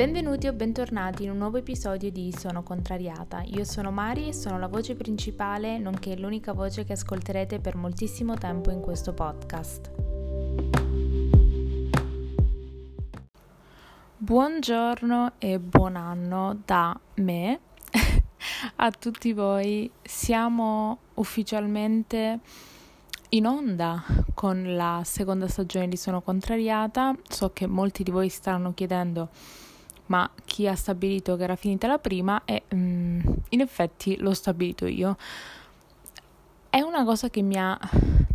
Benvenuti o bentornati in un nuovo episodio di Sono Contrariata. Io sono Mari e sono la voce principale, nonché l'unica voce che ascolterete per moltissimo tempo in questo podcast. Buongiorno e buon anno da me a tutti voi. Siamo ufficialmente in onda con la seconda stagione di Sono Contrariata. So che molti di voi stanno chiedendo ma chi ha stabilito che era finita la prima e mm, in effetti l'ho stabilito io. È una cosa che mi ha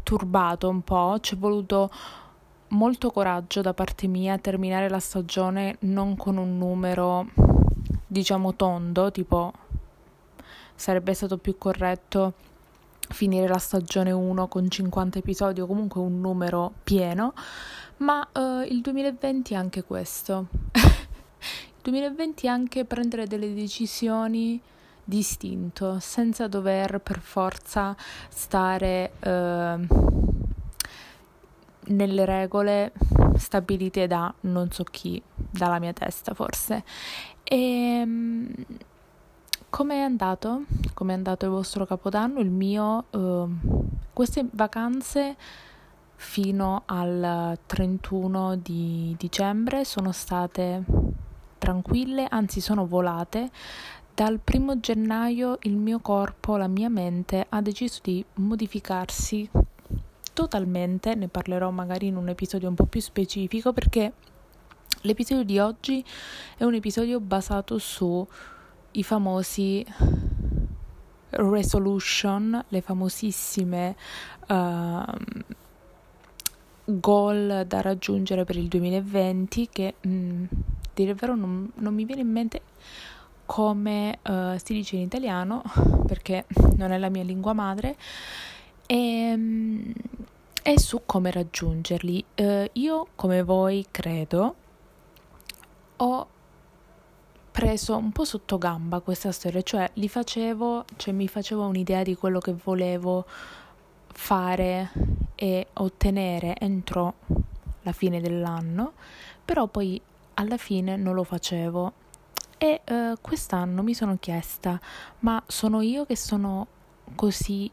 turbato un po', ci è voluto molto coraggio da parte mia terminare la stagione non con un numero diciamo tondo, tipo sarebbe stato più corretto finire la stagione 1 con 50 episodi o comunque un numero pieno, ma uh, il 2020 è anche questo. 2020 è anche prendere delle decisioni distinto, senza dover per forza stare eh, nelle regole stabilite da non so chi, dalla mia testa forse. E ehm, come è andato? Come è andato il vostro capodanno? Il mio, eh, queste vacanze fino al 31 di dicembre sono state tranquille, anzi sono volate. Dal primo gennaio il mio corpo, la mia mente ha deciso di modificarsi totalmente, ne parlerò magari in un episodio un po' più specifico perché l'episodio di oggi è un episodio basato sui famosi resolution, le famosissime uh, goal da raggiungere per il 2020 che mh, mm, dire il vero non, non mi viene in mente come uh, si dice in italiano perché non è la mia lingua madre e, um, e su come raggiungerli. Uh, io come voi credo ho preso un po' sotto gamba questa storia, cioè li facevo, cioè mi facevo un'idea di quello che volevo fare e ottenere entro la fine dell'anno, però poi alla fine non lo facevo. E eh, quest'anno mi sono chiesta ma sono io che sono così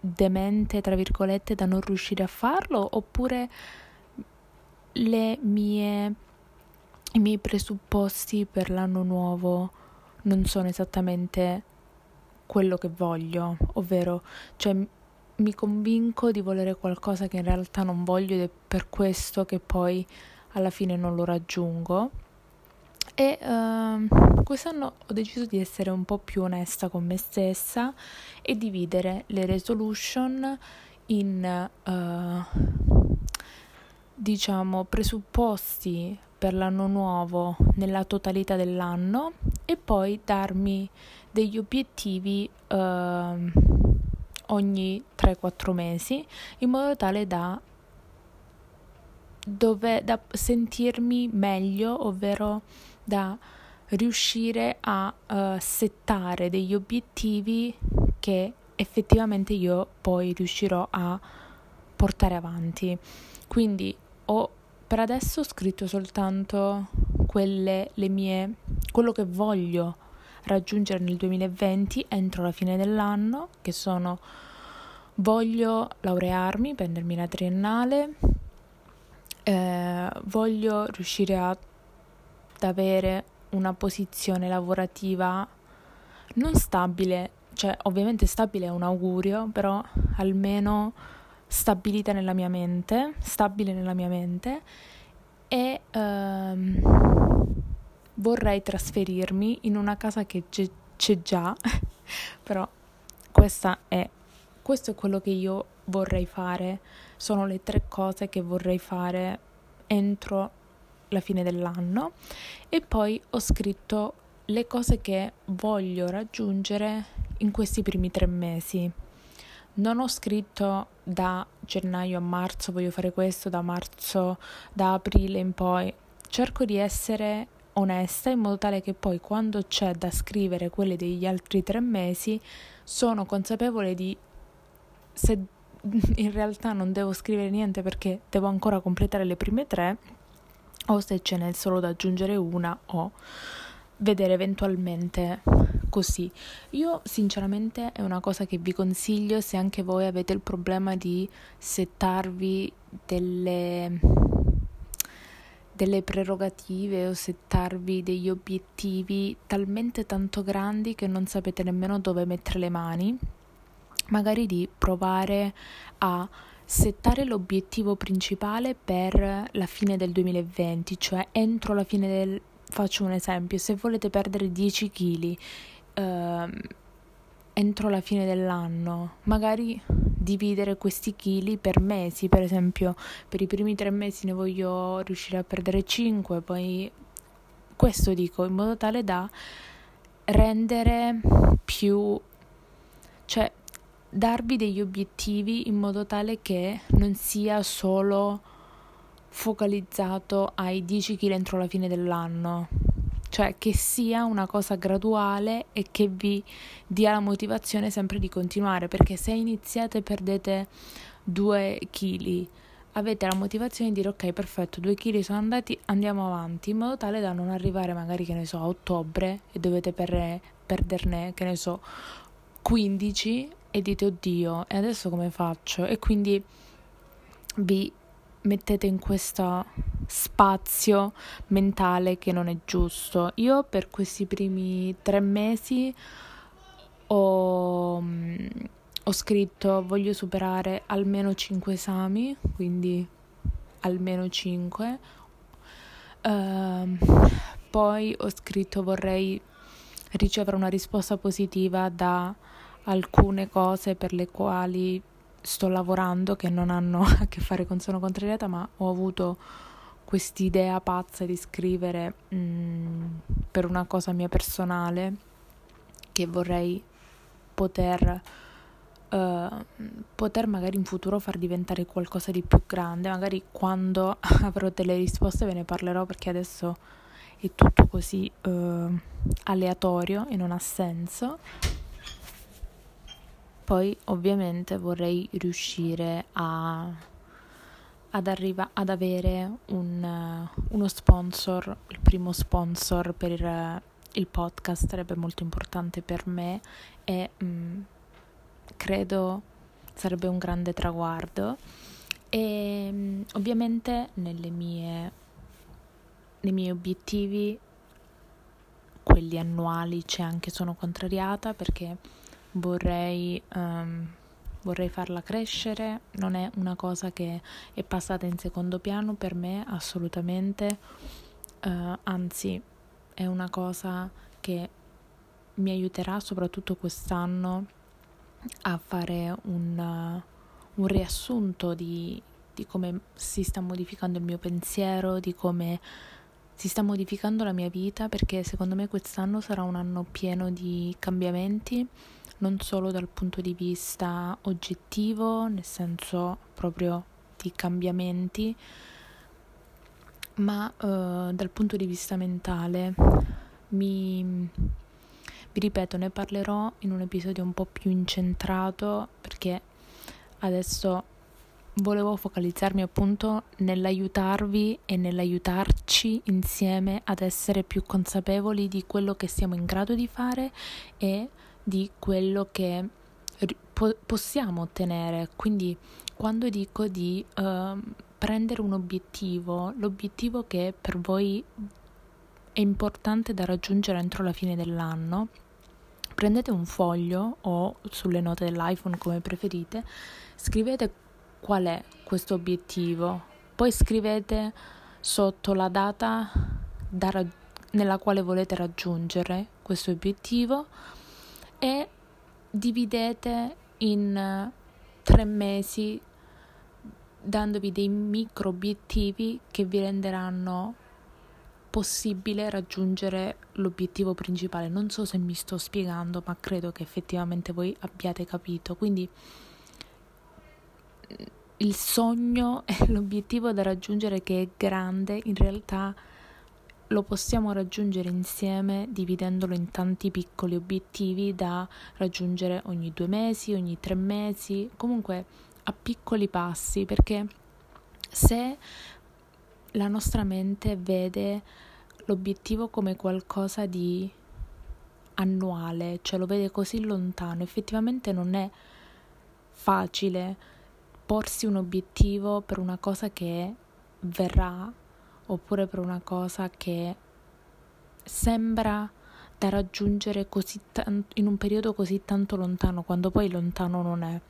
demente tra virgolette da non riuscire a farlo? Oppure le mie i miei presupposti per l'anno nuovo non sono esattamente quello che voglio, ovvero cioè mi convinco di volere qualcosa che in realtà non voglio ed è per questo che poi alla fine non lo raggiungo. E uh, quest'anno ho deciso di essere un po' più onesta con me stessa e dividere le resolution in uh, diciamo presupposti per l'anno nuovo nella totalità dell'anno e poi darmi degli obiettivi uh, ogni 3-4 mesi in modo tale da dove, da sentirmi meglio, ovvero da riuscire a uh, settare degli obiettivi che effettivamente io poi riuscirò a portare avanti. Quindi ho per adesso ho scritto soltanto quelle le mie quello che voglio raggiungere nel 2020 entro la fine dell'anno, che sono voglio laurearmi, prendermi la triennale, eh, voglio riuscire a, ad avere una posizione lavorativa non stabile, cioè ovviamente stabile è un augurio, però almeno stabilita nella mia mente, stabile nella mia mente e ehm, vorrei trasferirmi in una casa che c'è, c'è già, però questa è, questo è quello che io vorrei fare sono le tre cose che vorrei fare entro la fine dell'anno e poi ho scritto le cose che voglio raggiungere in questi primi tre mesi. Non ho scritto da gennaio a marzo voglio fare questo, da marzo, da aprile in poi. Cerco di essere onesta in modo tale che poi quando c'è da scrivere quelle degli altri tre mesi sono consapevole di se in realtà non devo scrivere niente perché devo ancora completare le prime tre, o se ce n'è solo da aggiungere una o vedere eventualmente così. Io sinceramente è una cosa che vi consiglio se anche voi avete il problema di settarvi delle delle prerogative o settarvi degli obiettivi talmente tanto grandi che non sapete nemmeno dove mettere le mani, magari di provare a settare l'obiettivo principale per la fine del 2020, cioè entro la fine del faccio un esempio, se volete perdere 10 kg eh, entro la fine dell'anno, magari dividere questi chili per mesi, per esempio per i primi tre mesi ne voglio riuscire a perdere 5, poi questo dico in modo tale da rendere più, cioè darvi degli obiettivi in modo tale che non sia solo focalizzato ai 10 kg entro la fine dell'anno. Cioè che sia una cosa graduale e che vi dia la motivazione sempre di continuare, perché se iniziate e perdete 2 kg, avete la motivazione di dire ok, perfetto, 2 kg sono andati, andiamo avanti, in modo tale da non arrivare magari, che ne so, a ottobre e dovete per, perderne, che ne so, 15 e dite oddio, e adesso come faccio? E quindi vi mettete in questo spazio mentale che non è giusto. Io per questi primi tre mesi ho, mm, ho scritto voglio superare almeno 5 esami, quindi almeno 5. Uh, poi ho scritto vorrei ricevere una risposta positiva da alcune cose per le quali sto lavorando che non hanno a che fare con sono contrariata, ma ho avuto quest'idea pazza di scrivere mh, mm, per una cosa mia personale che vorrei poter uh, poter magari in futuro far diventare qualcosa di più grande, magari quando avrò delle risposte ve ne parlerò perché adesso è tutto così uh, aleatorio e non ha senso. Poi ovviamente vorrei riuscire a, ad, arriva, ad avere un, uno sponsor, il primo sponsor per il, podcast sarebbe molto importante per me e mh, mm, credo sarebbe un grande traguardo. E mh, mm, ovviamente mie, nei miei obiettivi, quelli annuali, c'è anche sono contrariata perché vorrei, um, vorrei farla crescere, non è una cosa che è passata in secondo piano per me assolutamente, uh, anzi è una cosa che mi aiuterà soprattutto quest'anno a fare un, un riassunto di, di come si sta modificando il mio pensiero, di come si sta modificando la mia vita perché secondo me quest'anno sarà un anno pieno di cambiamenti non solo dal punto di vista oggettivo, nel senso proprio di cambiamenti, ma uh, dal punto di vista mentale. Mi, vi ripeto, ne parlerò in un episodio un po' più incentrato perché adesso volevo focalizzarmi appunto nell'aiutarvi e nell'aiutarci insieme ad essere più consapevoli di quello che siamo in grado di fare e di quello che po- possiamo ottenere. Quindi quando dico di uh, prendere un obiettivo, l'obiettivo che per voi è importante da raggiungere entro la fine dell'anno, prendete un foglio o sulle note dell'iPhone come preferite, scrivete qual è questo obiettivo, poi scrivete sotto la data ra- nella quale volete raggiungere questo obiettivo e dividete in eh, tre mesi dandovi dei micro obiettivi che vi renderanno possibile raggiungere l'obiettivo principale. Non so se mi sto spiegando, ma credo che effettivamente voi abbiate capito. Quindi il sogno e l'obiettivo da raggiungere che è grande, in realtà lo possiamo raggiungere insieme dividendolo in tanti piccoli obiettivi da raggiungere ogni due mesi, ogni tre mesi, comunque a piccoli passi, perché se la nostra mente vede l'obiettivo come qualcosa di annuale, cioè lo vede così lontano, effettivamente non è facile porsi un obiettivo per una cosa che verrà oppure per una cosa che sembra da raggiungere così t- in un periodo così tanto lontano, quando poi lontano non è.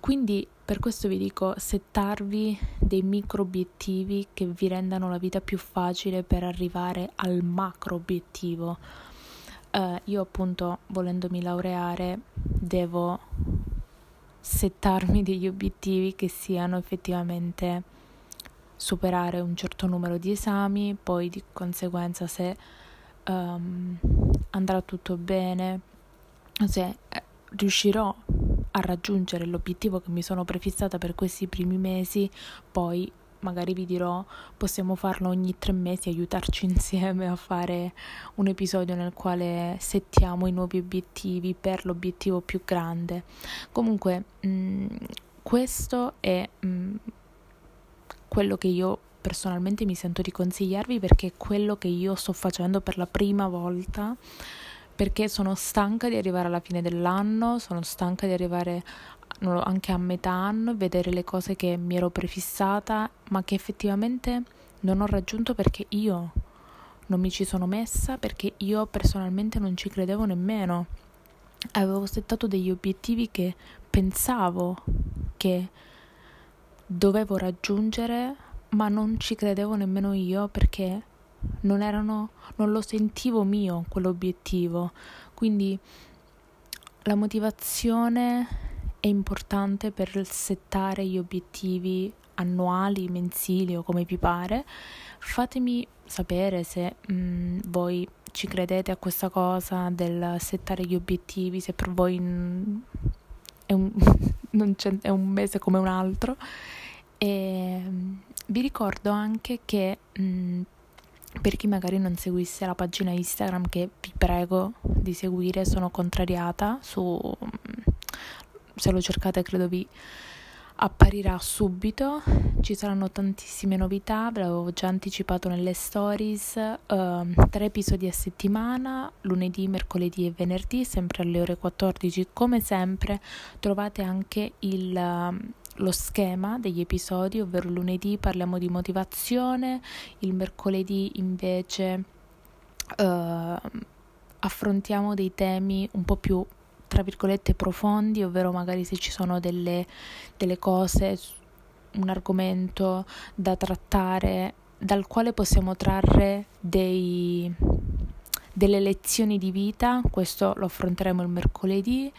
Quindi per questo vi dico settarvi dei micro obiettivi che vi rendano la vita più facile per arrivare al macro obiettivo. Uh, io appunto volendomi laureare devo settarmi degli obiettivi che siano effettivamente superare un certo numero di esami, poi di conseguenza se um, andrà tutto bene, se eh, riuscirò a raggiungere l'obiettivo che mi sono prefissata per questi primi mesi, poi magari vi dirò possiamo farlo ogni tre mesi, aiutarci insieme a fare un episodio nel quale settiamo i nuovi obiettivi per l'obiettivo più grande. Comunque, mh, mm, questo è mh, mm, quello che io personalmente mi sento di consigliarvi perché è quello che io sto facendo per la prima volta perché sono stanca di arrivare alla fine dell'anno, sono stanca di arrivare anche a metà anno e vedere le cose che mi ero prefissata ma che effettivamente non ho raggiunto perché io non mi ci sono messa perché io personalmente non ci credevo nemmeno. Avevo settato degli obiettivi che pensavo che dovevo raggiungere, ma non ci credevo nemmeno io perché non erano non lo sentivo mio quell'obiettivo. Quindi la motivazione è importante per settare gli obiettivi annuali, mensili o come vi pare. Fatemi sapere se mh, mm, voi ci credete a questa cosa del settare gli obiettivi, se per voi mh, è, un, è un mese come un altro. E vi ricordo anche che mh, per chi magari non seguisse la pagina Instagram che vi prego di seguire, sono contrariata su se lo cercate credo vi apparirà subito. Ci saranno tantissime novità, ve l'avevo già anticipato nelle stories, uh, tre episodi a settimana, lunedì, mercoledì e venerdì, sempre alle ore 14. Come sempre trovate anche il, uh, lo schema degli episodi, ovvero lunedì parliamo di motivazione, il mercoledì invece uh, affrontiamo dei temi un po' più tra virgolette profondi, ovvero magari se ci sono delle, delle cose, un argomento da trattare dal quale possiamo trarre dei, delle lezioni di vita, questo lo affronteremo il mercoledì.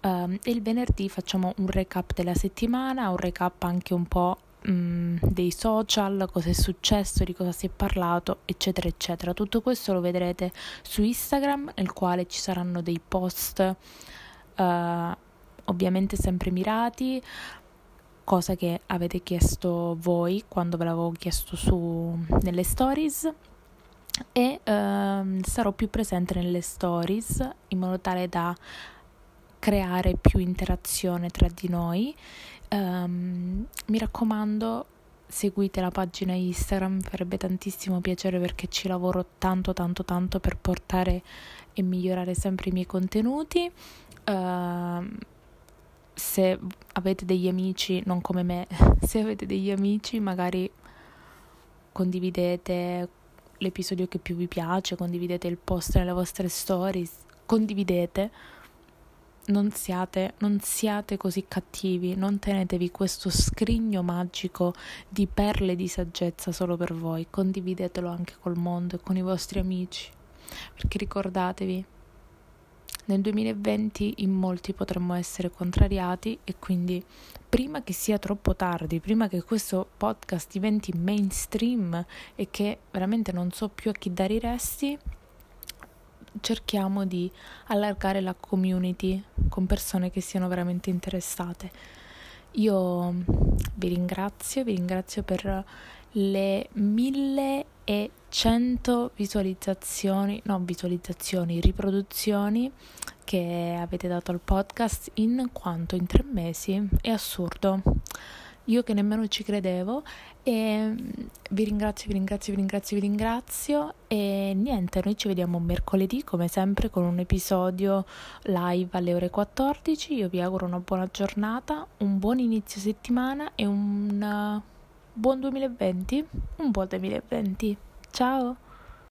Um, e il venerdì facciamo un recap della settimana, un recap anche un po' um, dei social, cosa è successo, di cosa si è parlato, eccetera, eccetera. Tutto questo lo vedrete su Instagram, nel quale ci saranno dei post uh, ovviamente sempre mirati, cosa che avete chiesto voi quando ve l'avevo chiesto su nelle stories e uh, sarò più presente nelle stories in modo tale da creare più interazione tra di noi. Um, mi raccomando, seguite la pagina Instagram, mi farebbe tantissimo piacere perché ci lavoro tanto tanto tanto per portare e migliorare sempre i miei contenuti. Uh, se avete degli amici, non come me, se avete degli amici, magari condividete l'episodio che più vi piace, condividete il post nelle vostre stories, condividete. Non siate, non siate così cattivi, non tenetevi questo scrigno magico di perle di saggezza solo per voi, condividetelo anche col mondo e con i vostri amici, perché ricordatevi, nel 2020 in molti potremmo essere contrariati e quindi prima che sia troppo tardi, prima che questo podcast diventi mainstream e che veramente non so più a chi dare i resti, cerchiamo di allargare la community con persone che siano veramente interessate. Io vi ringrazio, vi ringrazio per le 1100 visualizzazioni, no visualizzazioni, riproduzioni che avete dato al podcast in quanto in tre mesi è assurdo. Io che nemmeno ci credevo e mm, vi ringrazio, vi ringrazio, vi ringrazio, vi ringrazio e niente, noi ci vediamo mercoledì come sempre con un episodio live alle ore 14, io vi auguro una buona giornata, un buon inizio settimana e un uh, buon 2020, un buon 2020, ciao!